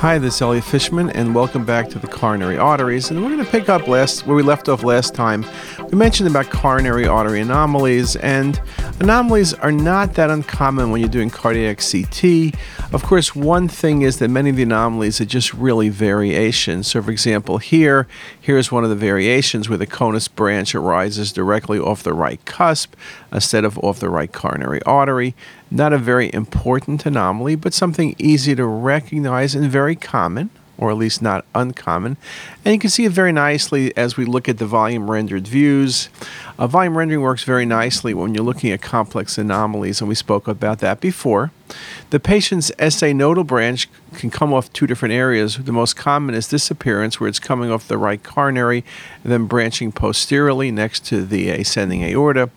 Hi, this is Elliot Fishman, and welcome back to the coronary arteries. And we're going to pick up last where we left off last time. We mentioned about coronary artery anomalies, and anomalies are not that uncommon when you're doing cardiac CT. Of course, one thing is that many of the anomalies are just really variations. So, for example, here, here's one of the variations where the conus branch arises directly off the right cusp instead of off the right coronary artery. Not a very important anomaly, but something easy to recognize and very common, or at least not uncommon. And you can see it very nicely as we look at the volume rendered views. Uh, volume rendering works very nicely when you're looking at complex anomalies, and we spoke about that before. The patient's SA nodal branch can come off two different areas. The most common is this appearance where it's coming off the right coronary, then branching posteriorly next to the ascending aorta.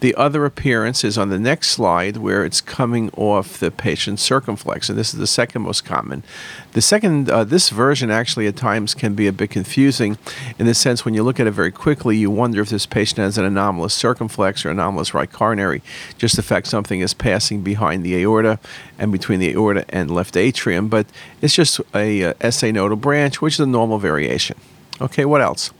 The other appearance is on the next slide where it's coming off the patient's circumflex, and this is the second most common. The second, uh, this version actually at times can be a bit confusing in the sense when you look at it very quickly, you wonder if this patient has an anomalous circumflex or anomalous right coronary, just the fact something is passing behind the aorta and between the aorta and left atrium, but it's just a, a uh, SA nodal branch, which is a normal variation. Okay, what else?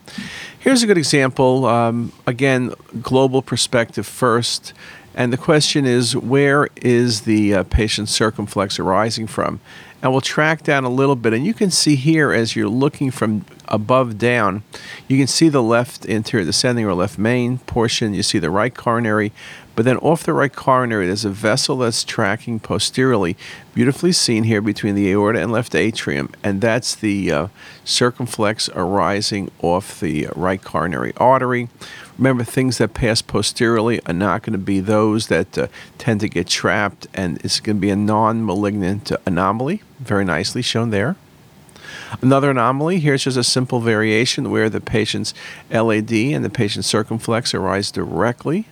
Here's a good example. Um, again, global perspective first. And the question is, where is the uh, patient circumflex arising from? And we'll track down a little bit. And you can see here, as you're looking from above down, you can see the left anterior descending or left main portion. You see the right coronary. But then off the right coronary, there's a vessel that's tracking posteriorly, beautifully seen here between the aorta and left atrium. And that's the uh, circumflex arising off the right coronary artery. Remember, things that pass posteriorly are not going to be those that uh, tend to get trapped, and it's going to be a non malignant anomaly, very nicely shown there. Another anomaly here's just a simple variation where the patient's LAD and the patient's circumflex arise directly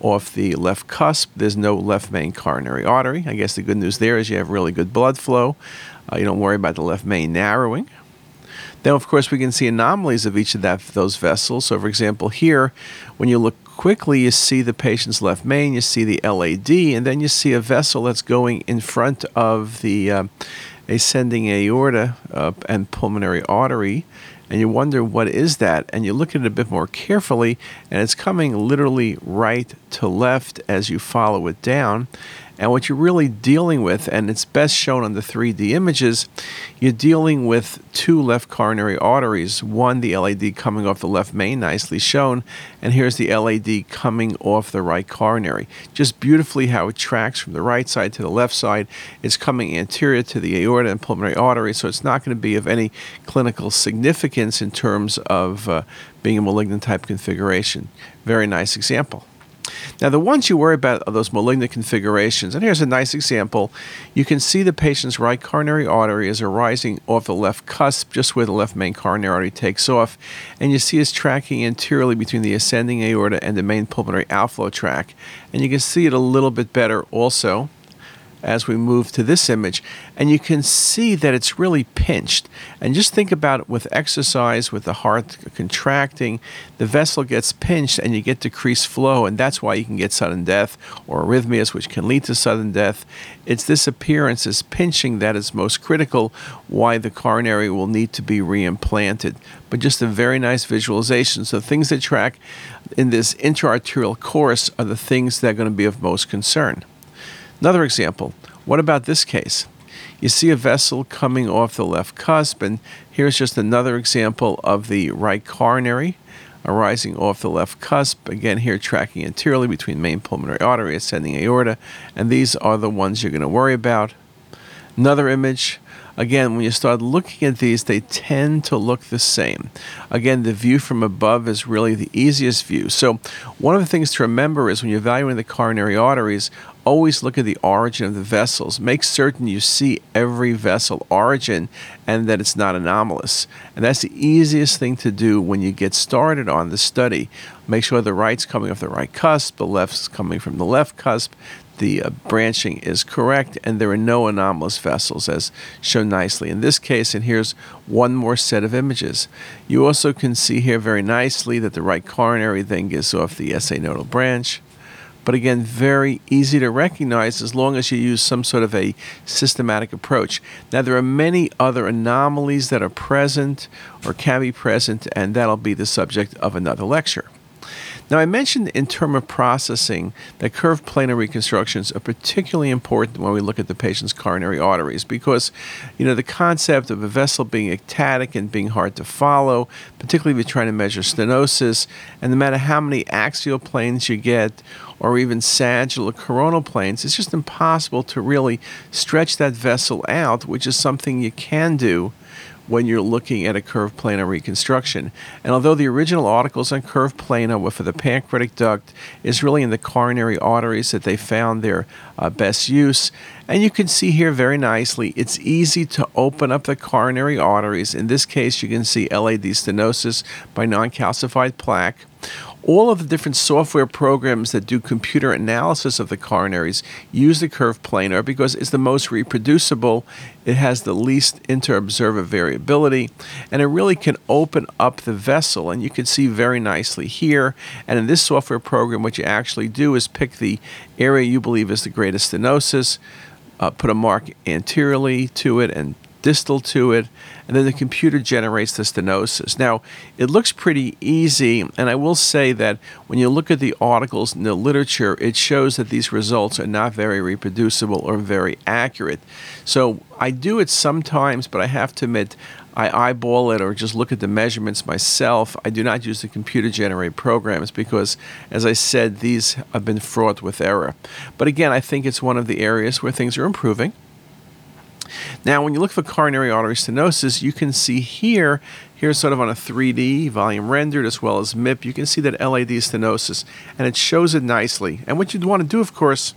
off the left cusp. There's no left main coronary artery. I guess the good news there is you have really good blood flow. Uh, you don't worry about the left main narrowing. Then, of course, we can see anomalies of each of that, those vessels. So, for example, here, when you look quickly, you see the patient's left main, you see the LAD, and then you see a vessel that's going in front of the uh, ascending aorta uh, and pulmonary artery and you wonder what is that and you look at it a bit more carefully and it's coming literally right to left as you follow it down and what you're really dealing with, and it's best shown on the 3D images, you're dealing with two left coronary arteries. One, the LAD coming off the left main, nicely shown, and here's the LAD coming off the right coronary. Just beautifully how it tracks from the right side to the left side. It's coming anterior to the aorta and pulmonary artery, so it's not going to be of any clinical significance in terms of uh, being a malignant type configuration. Very nice example. Now, the ones you worry about are those malignant configurations. And here's a nice example. You can see the patient's right coronary artery is arising off the left cusp, just where the left main coronary artery takes off. And you see it's tracking anteriorly between the ascending aorta and the main pulmonary outflow tract. And you can see it a little bit better also as we move to this image. And you can see that it's really pinched. And just think about it with exercise, with the heart contracting, the vessel gets pinched and you get decreased flow. And that's why you can get sudden death or arrhythmias, which can lead to sudden death. It's this appearance, this pinching, that is most critical, why the coronary will need to be reimplanted. But just a very nice visualization. So, things that track in this intraarterial course are the things that are going to be of most concern. Another example what about this case? You see a vessel coming off the left cusp, and here's just another example of the right coronary arising off the left cusp. Again, here tracking anteriorly between main pulmonary artery, ascending aorta, and these are the ones you're going to worry about. Another image Again, when you start looking at these, they tend to look the same. Again, the view from above is really the easiest view. So, one of the things to remember is when you're evaluating the coronary arteries, always look at the origin of the vessels. Make certain you see every vessel origin and that it's not anomalous. And that's the easiest thing to do when you get started on the study. Make sure the right's coming off the right cusp, the left's coming from the left cusp the uh, branching is correct and there are no anomalous vessels as shown nicely in this case. And here's one more set of images. You also can see here very nicely that the right coronary then gives off the SA nodal branch. But again, very easy to recognize as long as you use some sort of a systematic approach. Now, there are many other anomalies that are present or can be present, and that'll be the subject of another lecture. Now, I mentioned in terms of processing that curved planar reconstructions are particularly important when we look at the patient's coronary arteries because, you know, the concept of a vessel being ectatic and being hard to follow, particularly if you're trying to measure stenosis, and no matter how many axial planes you get or even sagittal or coronal planes, it's just impossible to really stretch that vessel out, which is something you can do when you're looking at a curved planar reconstruction. And although the original articles on curved planar were for the pancreatic duct, is really in the coronary arteries that they found their uh, best use. And you can see here very nicely, it's easy to open up the coronary arteries. In this case, you can see LAD stenosis by non calcified plaque all of the different software programs that do computer analysis of the coronaries use the curved planar because it's the most reproducible, it has the least inter-observer variability, and it really can open up the vessel. And you can see very nicely here. And in this software program, what you actually do is pick the area you believe is the greatest stenosis, uh, put a mark anteriorly to it, and distal to it, and then the computer generates the stenosis. Now, it looks pretty easy, and I will say that when you look at the articles in the literature, it shows that these results are not very reproducible or very accurate. So I do it sometimes, but I have to admit, I eyeball it or just look at the measurements myself. I do not use the computer generated programs because, as I said, these have been fraught with error. But again, I think it's one of the areas where things are improving. Now, when you look for coronary artery stenosis, you can see here, here's sort of on a 3D volume rendered as well as MIP, you can see that LAD stenosis, and it shows it nicely. And what you'd want to do, of course,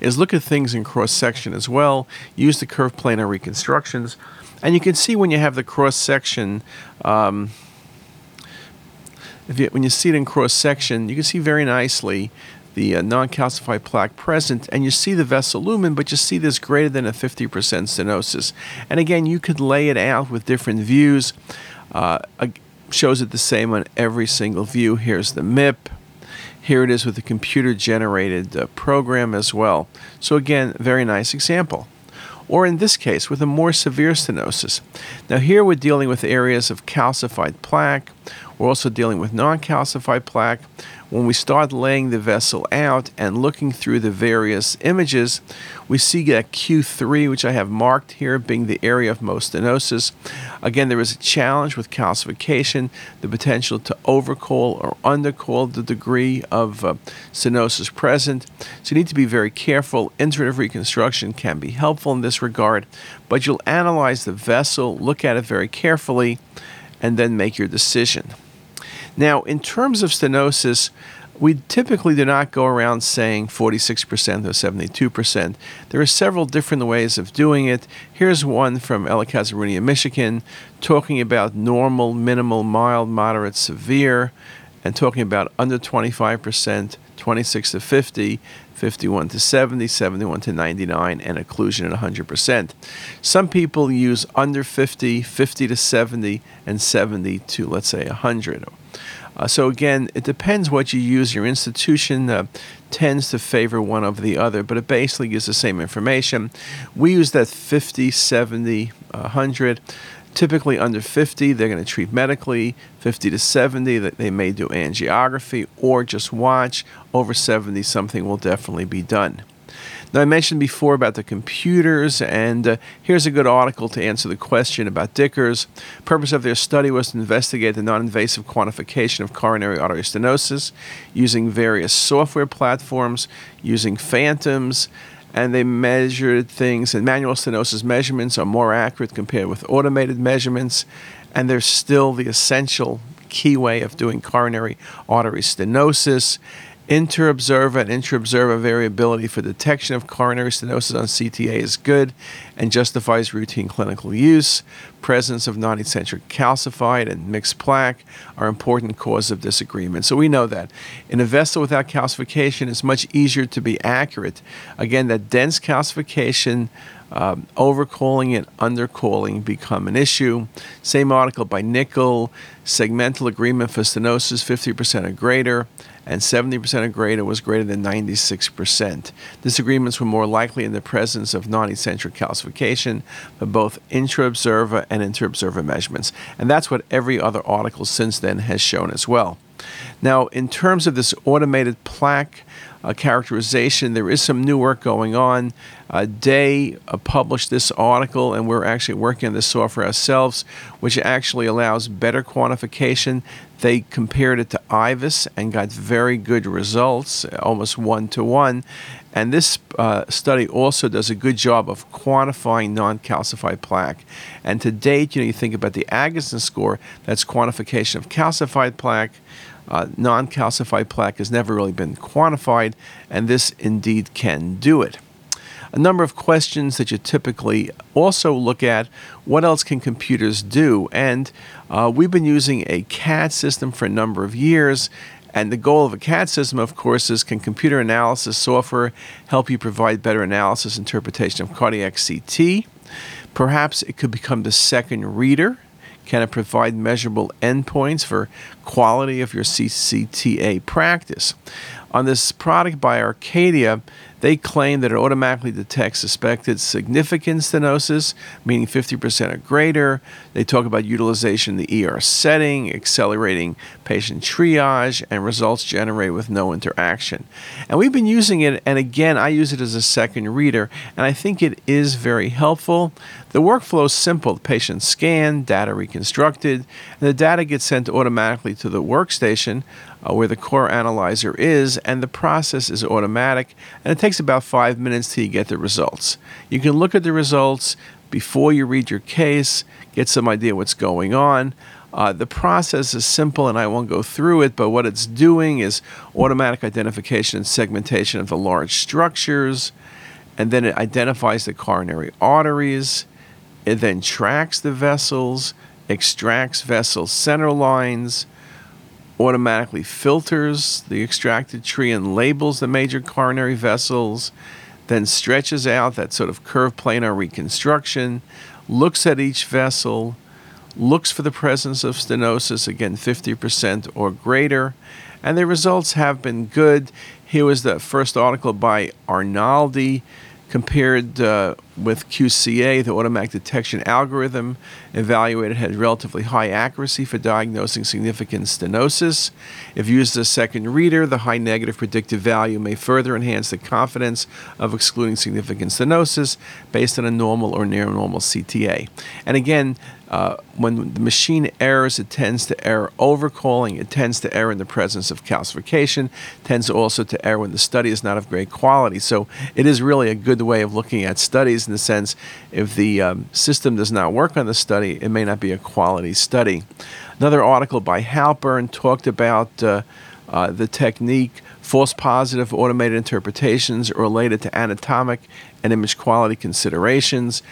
is look at things in cross section as well, use the curved planar reconstructions, and you can see when you have the cross section. Um, you, when you see it in cross section, you can see very nicely the uh, non-calcified plaque present, and you see the vessel lumen, but you see this greater than a 50% stenosis. And again, you could lay it out with different views. Uh, shows it the same on every single view. Here's the MIP. Here it is with the computer-generated uh, program as well. So again, very nice example or in this case, with a more severe stenosis. Now, here we're dealing with areas of calcified plaque. We're also dealing with non calcified plaque when we start laying the vessel out and looking through the various images, we see that Q3, which I have marked here, being the area of most stenosis. Again, there is a challenge with calcification, the potential to overcall or undercall the degree of uh, stenosis present. So you need to be very careful. Iterative reconstruction can be helpful in this regard, but you'll analyze the vessel, look at it very carefully, and then make your decision. Now, in terms of stenosis, we typically do not go around saying 46% or 72%. There are several different ways of doing it. Here's one from Ellicott Michigan, talking about normal, minimal, mild, moderate, severe, and talking about under 25%, 26 to 50, 51 to 70, 71 to 99, and occlusion at 100%. Some people use under 50, 50 to 70, and 70 to, let's say, 100. Uh, so again, it depends what you use. Your institution uh, tends to favor one over the other, but it basically gives the same information. We use that 50, 70, 100. Typically under 50, they're going to treat medically. 50 to 70, that they may do angiography or just watch. Over 70, something will definitely be done. Now, I mentioned before about the computers, and uh, here's a good article to answer the question about Dickers. Purpose of their study was to investigate the non-invasive quantification of coronary artery stenosis using various software platforms, using phantoms, and they measured things, and manual stenosis measurements are more accurate compared with automated measurements, and they're still the essential key way of doing coronary artery stenosis Inter-observer and intra-observer variability for detection of coronary stenosis on CTA is good and justifies routine clinical use. presence of non-eccentric calcified and mixed plaque are important causes of disagreement. So we know that. In a vessel without calcification, it's much easier to be accurate. Again, that dense calcification um, overcalling and undercalling become an issue. Same article by Nickel, segmental agreement for stenosis 50% or greater, and 70% or greater was greater than 96%. Disagreements were more likely in the presence of non eccentric calcification, but both intra observer and inter observer measurements. And that's what every other article since then has shown as well. Now, in terms of this automated plaque, uh, characterization. There is some new work going on. Uh, Dey uh, published this article, and we're actually working on this software ourselves, which actually allows better quantification. They compared it to IVUS and got very good results, almost one to one. And this uh, study also does a good job of quantifying non-calcified plaque. And to date, you know, you think about the Agatston score, that's quantification of calcified plaque. Uh, non calcified plaque has never really been quantified, and this indeed can do it. A number of questions that you typically also look at what else can computers do? And uh, we've been using a CAD system for a number of years. And the goal of a CAD system, of course, is can computer analysis software help you provide better analysis interpretation of cardiac CT? Perhaps it could become the second reader can it provide measurable endpoints for quality of your CCTA practice? On this product by Rcadia, they claim that it automatically detects suspected significant stenosis, meaning 50% or greater. They talk about utilization in the ER setting, accelerating patient triage, and results generated with no interaction. And we've been using it, and again, I use it as a second reader, and I think it is very helpful. The workflow is simple. The patient scanned, data reconstructed, and the data gets sent automatically to the workstation uh, where the COR Analyzer is, and the process is automatic, and it takes about five minutes till you get the results. You can look at the results before you read your case, get some idea what's going on. Uh, the process is simple and I won't go through it, but what it's doing is automatic identification and segmentation of the large structures, and then it identifies the coronary arteries. It then tracks the vessels, extracts vessel center lines, automatically filters the extracted tree and labels the major coronary vessels, then stretches out that sort of curved planar reconstruction, looks at each vessel, looks for the presence of stenosis, again 50% or greater, and the results have been good. Here was the first article by Arnoldi compared uh, with QCA, the automatic detection algorithm evaluated had relatively high accuracy for diagnosing significant stenosis. If used as a second reader, the high negative predictive value may further enhance the confidence of excluding significant stenosis based on a normal or near normal CTA. And again, uh, when the machine errors, it tends to error overcalling. It tends to error in the presence of calcification. Tends also to error when the study is not of great quality. So it is really a good way of looking at studies in the sense if the um, system does not work on the study, it may not be a quality study. Another article by Halpern talked about uh, uh, the technique false positive automated interpretations related to anatomic and image quality considerations.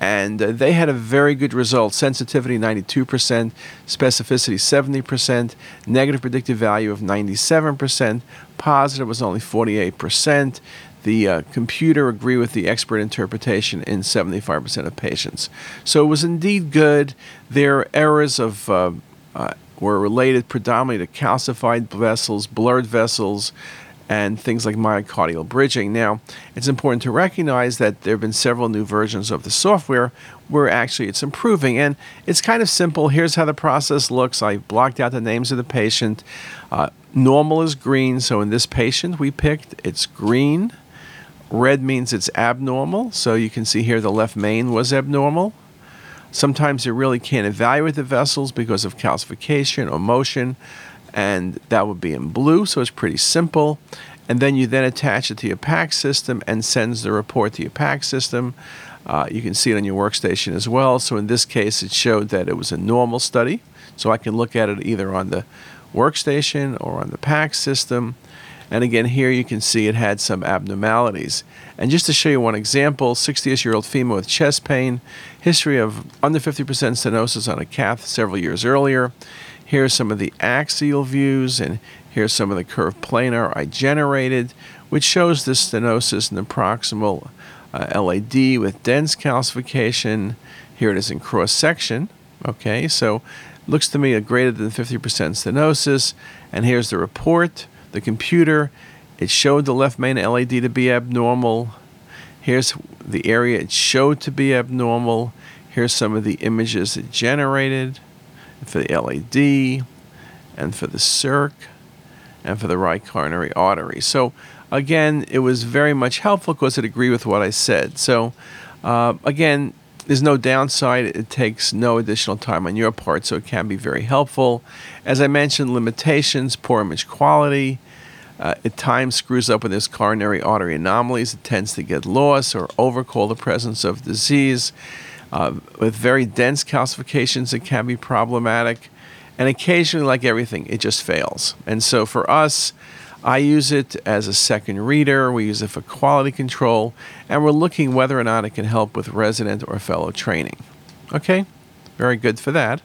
And uh, they had a very good result. Sensitivity 92%, specificity 70%, negative predictive value of 97%, positive was only 48%. The uh, computer agreed with the expert interpretation in 75% of patients. So it was indeed good. Their errors of uh, uh were related predominantly to calcified vessels, blurred vessels, and things like myocardial bridging. Now, it's important to recognize that there have been several new versions of the software where actually it's improving. And it's kind of simple. Here's how the process looks. I blocked out the names of the patient. Uh, normal is green, so in this patient we picked it's green. Red means it's abnormal, so you can see here the left main was abnormal. Sometimes you really can't evaluate the vessels because of calcification or motion and that would be in blue, so it's pretty simple. And then you then attach it to your PAC system and sends the report to your PAC system. Uh, you can see it on your workstation as well. So in this case, it showed that it was a normal study. So I can look at it either on the workstation or on the PAC system. And again, here you can see it had some abnormalities. And just to show you one example 60 year old female with chest pain, history of under 50% stenosis on a cath several years earlier. Here's some of the axial views, and here's some of the curved planar I generated, which shows this stenosis in the proximal uh, LAD with dense calcification. Here it is in cross section. Okay, so looks to me a greater than 50% stenosis. And here's the report, the computer. It showed the left main LAD to be abnormal. Here's the area it showed to be abnormal. Here's some of the images it generated for the LAD and for the circ and for the right coronary artery. So again, it was very much helpful because it agreed with what I said. So uh, again, there's no downside. It takes no additional time on your part, so it can be very helpful. As I mentioned, limitations, poor image quality. Uh, at times screws up when there's coronary artery anomalies. It tends to get lost or overcall the presence of disease. Uh, with very dense calcifications, it can be problematic. And occasionally, like everything, it just fails. And so for us, I use it as a second reader. We use it for quality control, and we're looking whether or not it can help with resident or fellow training. Okay, very good for that.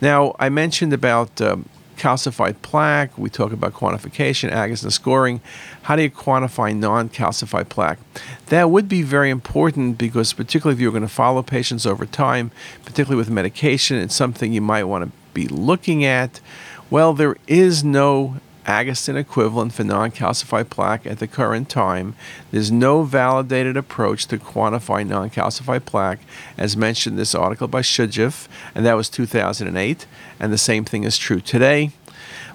Now, I mentioned about um, calcified plaque. We talk about quantification, Agatston scoring. How do you quantify non calcified plaque? That would be very important because, particularly if you're going to follow patients over time, particularly with medication, it's something you might want to be looking at. Well, there is no Agatston equivalent for non calcified plaque at the current time. There's no validated approach to quantify non calcified plaque, as mentioned in this article by Schuijf, and that was 2008, and the same thing is true today.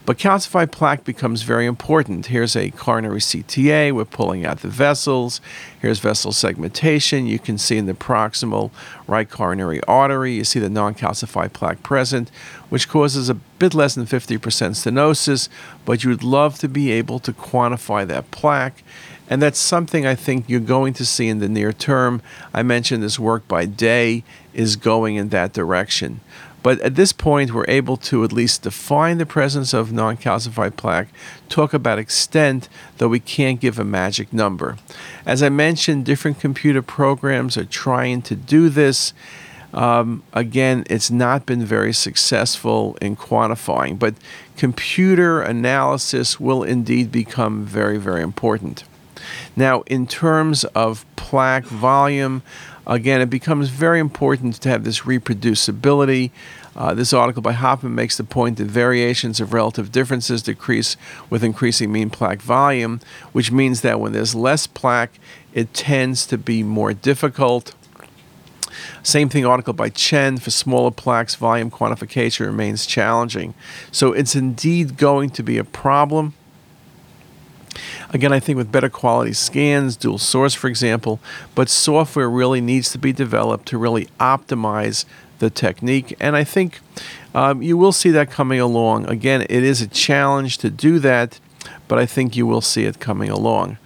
But calcified plaque becomes very important. Here's a coronary CTA. We're pulling out the vessels. Here's vessel segmentation. You can see in the proximal right coronary artery, you see the non calcified plaque present, which causes a bit less than 50% stenosis, but you would love to be able to quantify that plaque. And that's something I think you're going to see in the near term. I mentioned this work by Dey is going in that direction. But at this point, we're able to at least define the presence of non calcified plaque, talk about extent, though we can't give a magic number. As I mentioned, different computer programs are trying to do this. Um, again, it's not been very successful in quantifying, but computer analysis will indeed become very, very important. Now, in terms of plaque volume, again, it becomes very important to have this reproducibility. Uh, this article by Hoffman makes the point that variations of relative differences decrease with increasing mean plaque volume, which means that when there's less plaque, it tends to be more difficult. Same thing, article by Chen for smaller plaques, volume quantification remains challenging. So it's indeed going to be a problem. Again, I think with better quality scans, dual source, for example, but software really needs to be developed to really optimize the technique. And I think um, you will see that coming along. Again, it is a challenge to do that, but I think you will see it coming along.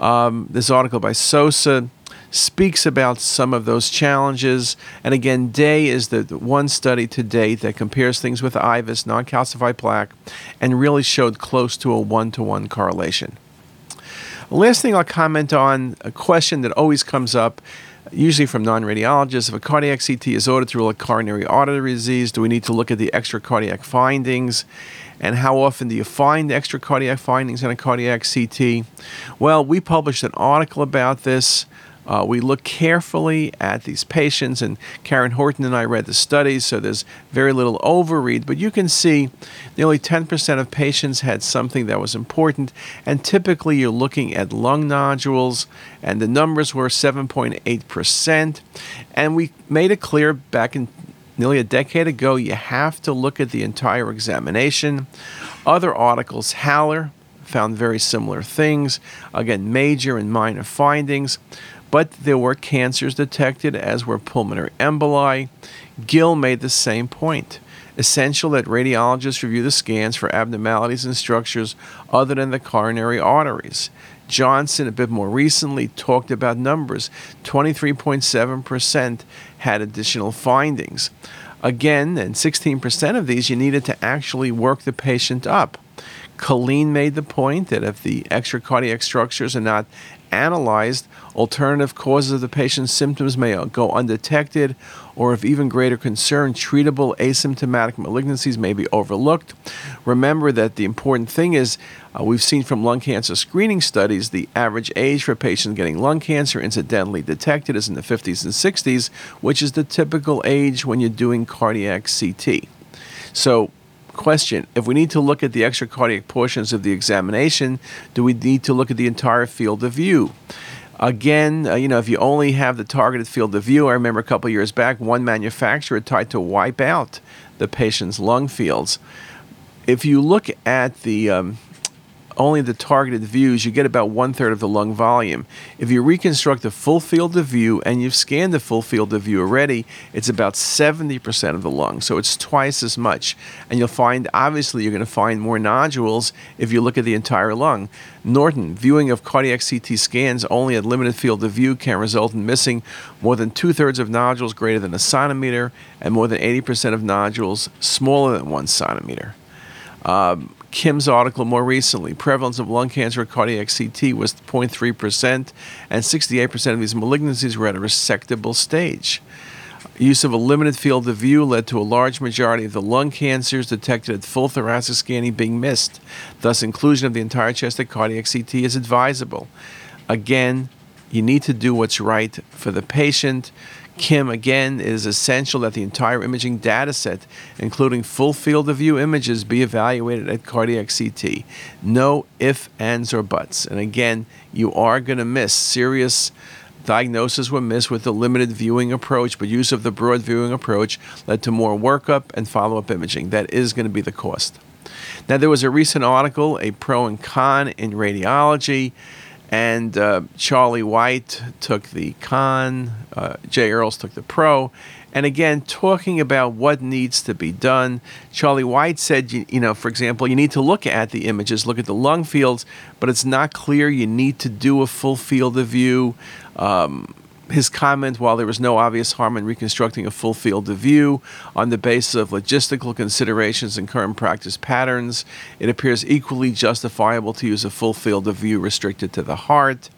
Um, this article by Sosa speaks about some of those challenges. And again, Dey is the one study to date that compares things with IVUS, non calcified plaque, and really showed close to a one to one correlation. Last thing I'll comment on a question that always comes up, usually from non radiologists if a cardiac CT is ordered to rule a coronary artery disease, do we need to look at the extra cardiac findings? And how often do you find extra cardiac findings in a cardiac CT? Well, we published an article about this. Uh, we look carefully at these patients, and Karen Horton and I read the studies, so there's very little overread. But you can see nearly 10% of patients had something that was important, and typically you're looking at lung nodules, and the numbers were 7.8%. And we made it clear back in nearly a decade ago you have to look at the entire examination. Other articles, Haller, found very similar things. Again, major and minor findings but there were cancers detected, as were pulmonary emboli. Gill made the same point. Essential that radiologists review the scans for abnormalities in structures other than the coronary arteries. Johnson, a bit more recently, talked about numbers. 23.7% had additional findings. Again, and 16% of these, you needed to actually work the patient up. Colleen made the point that if the extracardiac structures are not analyzed, alternative causes of the patient's symptoms may go undetected, or if even greater concern, treatable asymptomatic malignancies may be overlooked. Remember that the important thing is uh, we've seen from lung cancer screening studies the average age for patients getting lung cancer incidentally detected is in the 50s and 60s, which is the typical age when you're doing cardiac CT. So, question if we need to look at the extracardiac portions of the examination, do we need to look at the entire field of view? Again, uh, you know, if you only have the targeted field of view, I remember a couple years back, one manufacturer tried to wipe out the patient's lung fields. If you look at the um, only the targeted views, you get about one third of the lung volume. If you reconstruct a full field of view and you've scanned the full field of view already, it's about 70% of the lung. So it's twice as much. And you'll find, obviously, you're going to find more nodules if you look at the entire lung. Norton, viewing of cardiac CT scans only at limited field of view can result in missing more than two thirds of nodules greater than a centimeter and more than 80% of nodules smaller than one centimeter. Um, Kim's article more recently, prevalence of lung cancer at cardiac CT was 0.3%, and 68% of these malignancies were at a resectable stage. Use of a limited field of view led to a large majority of the lung cancers detected at full thoracic scanning being missed. Thus, inclusion of the entire chest at cardiac CT is advisable. Again, you need to do what's right for the patient. Kim, again, it is essential that the entire imaging data set, including full field of view images, be evaluated at cardiac CT. No ifs, ands, or buts. And again, you are going to miss serious diagnoses were missed with the limited viewing approach, but use of the broad viewing approach led to more workup and follow up imaging. That is going to be the cost. Now, there was a recent article, a pro and con in radiology and uh, Charlie White took the con, uh, Jay Earls took the pro. And again, talking about what needs to be done. Charlie White said, you, you, know, for example, you need to look at the images, look at the lung fields, but it's not clear you need to do a full field of view. Um, his comment, while there was no obvious harm in reconstructing a full field of view on the basis of logistical considerations and current practice patterns, it appears equally justifiable to use a full field of view restricted to the heart.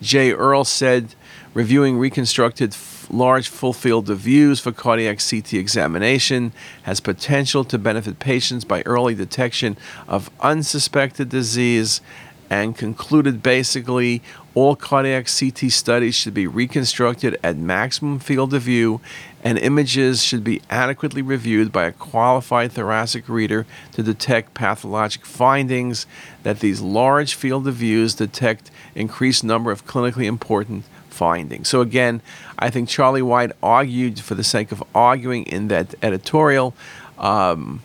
Jay Earl said, reviewing reconstructed large full field of views for cardiac CT examination has potential to benefit patients by early detection of unsuspected disease and concluded basically all cardiac CT studies should be reconstructed at maximum field of view, and images should be adequately reviewed by a qualified thoracic reader to detect pathologic findings. That these large field of views detect increased number of clinically important findings. So again, I think Charlie White argued for the sake of arguing in that editorial. Um,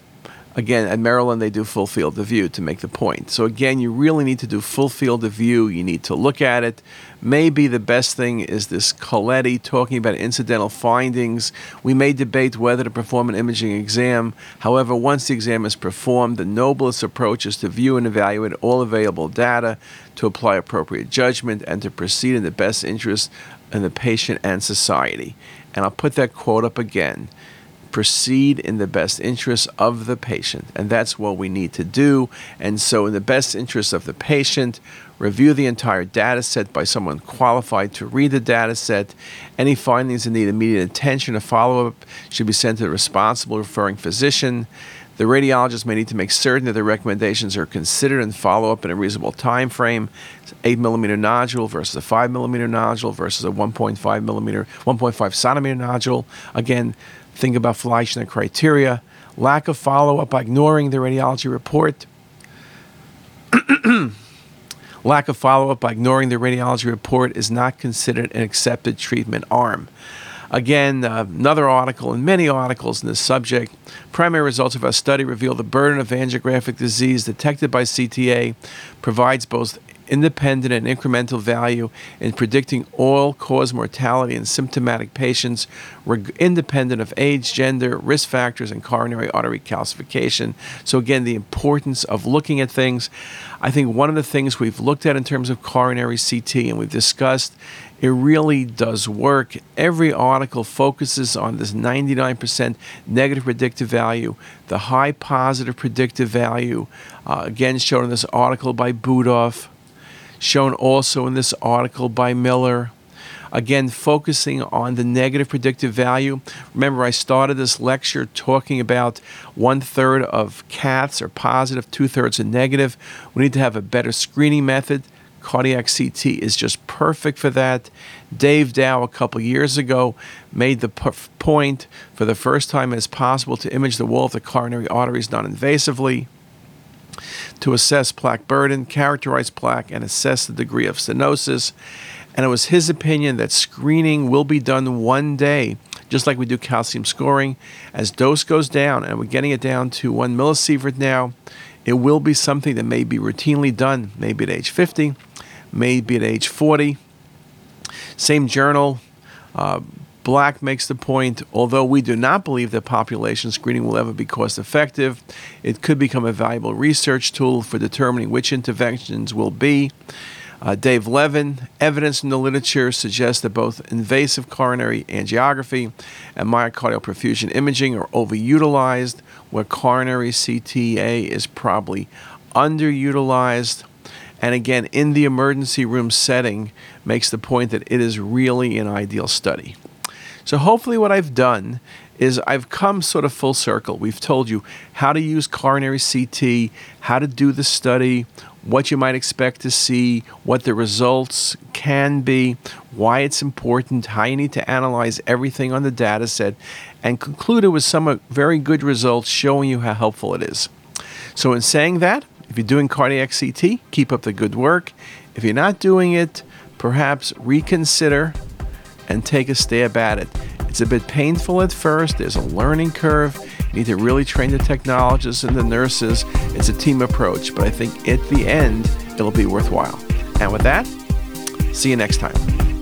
Again, at Maryland, they do full field of view to make the point. So, again, you really need to do full field of view. You need to look at it. Maybe the best thing is this Coletti talking about incidental findings. We may debate whether to perform an imaging exam. However, once the exam is performed, the noblest approach is to view and evaluate all available data, to apply appropriate judgment, and to proceed in the best interest of the patient and society. And I'll put that quote up again proceed in the best interest of the patient. And that's what we need to do. And so, in the best interest of the patient, review the entire data set by someone qualified to read the data set. Any findings that need immediate attention or follow up should be sent to the responsible referring physician. The radiologist may need to make certain that the recommendations are considered and follow up in a reasonable time frame. 8 millimeter nodule versus a 5 millimeter nodule versus a 1.5 millimeter, 1.5 centimeter nodule. Again, Think about Fleischner criteria, lack of follow up by ignoring the radiology report, lack of follow up by ignoring the radiology report is not considered an accepted treatment arm. Again, uh, another article and many articles in this subject. Primary results of our study reveal the burden of angiographic disease detected by CTA provides both independent and incremental value in predicting all cause mortality in symptomatic patients, reg- independent of age, gender, risk factors, and coronary artery calcification. So, again, the importance of looking at things. I think one of the things we've looked at in terms of coronary CT and we've discussed it really does work. Every article focuses on this 99% negative predictive value, the high positive predictive value, uh, again shown in this article by Budoff, shown also in this article by Miller. Again, focusing on the negative predictive value. Remember, I started this lecture talking about one third of cats are positive, two thirds are negative. We need to have a better screening method Cardiac CT is just perfect for that. Dave Dow, a couple years ago, made the point for the first time it's possible to image the wall of the coronary arteries non invasively to assess plaque burden, characterize plaque, and assess the degree of stenosis. And it was his opinion that screening will be done one day, just like we do calcium scoring. As dose goes down, and we're getting it down to one millisievert now, it will be something that may be routinely done, maybe at age 50, maybe at age 40. Same journal. Uh, Black makes the point although we do not believe that population screening will ever be cost effective, it could become a valuable research tool for determining which interventions will be. Uh, Dave Levin, evidence in the literature suggests that both invasive coronary angiography and myocardial perfusion imaging are overutilized, where coronary CTA is probably underutilized. And again, in the emergency room setting, makes the point that it is really an ideal study. So, hopefully, what I've done is I've come sort of full circle. We've told you how to use coronary CT, how to do the study, what you might expect to see, what the results can be, why it's important, how you need to analyze everything on the data set, and concluded with some uh, very good results showing you how helpful it is. So, in saying that, if you're doing cardiac CT, keep up the good work. If you're not doing it, perhaps reconsider and take a stab at it. It's a bit painful at first, there's a learning curve. You need to really train the technologists and the nurses. It's a team approach, but I think at the end, it'll be worthwhile. And with that, see you next time.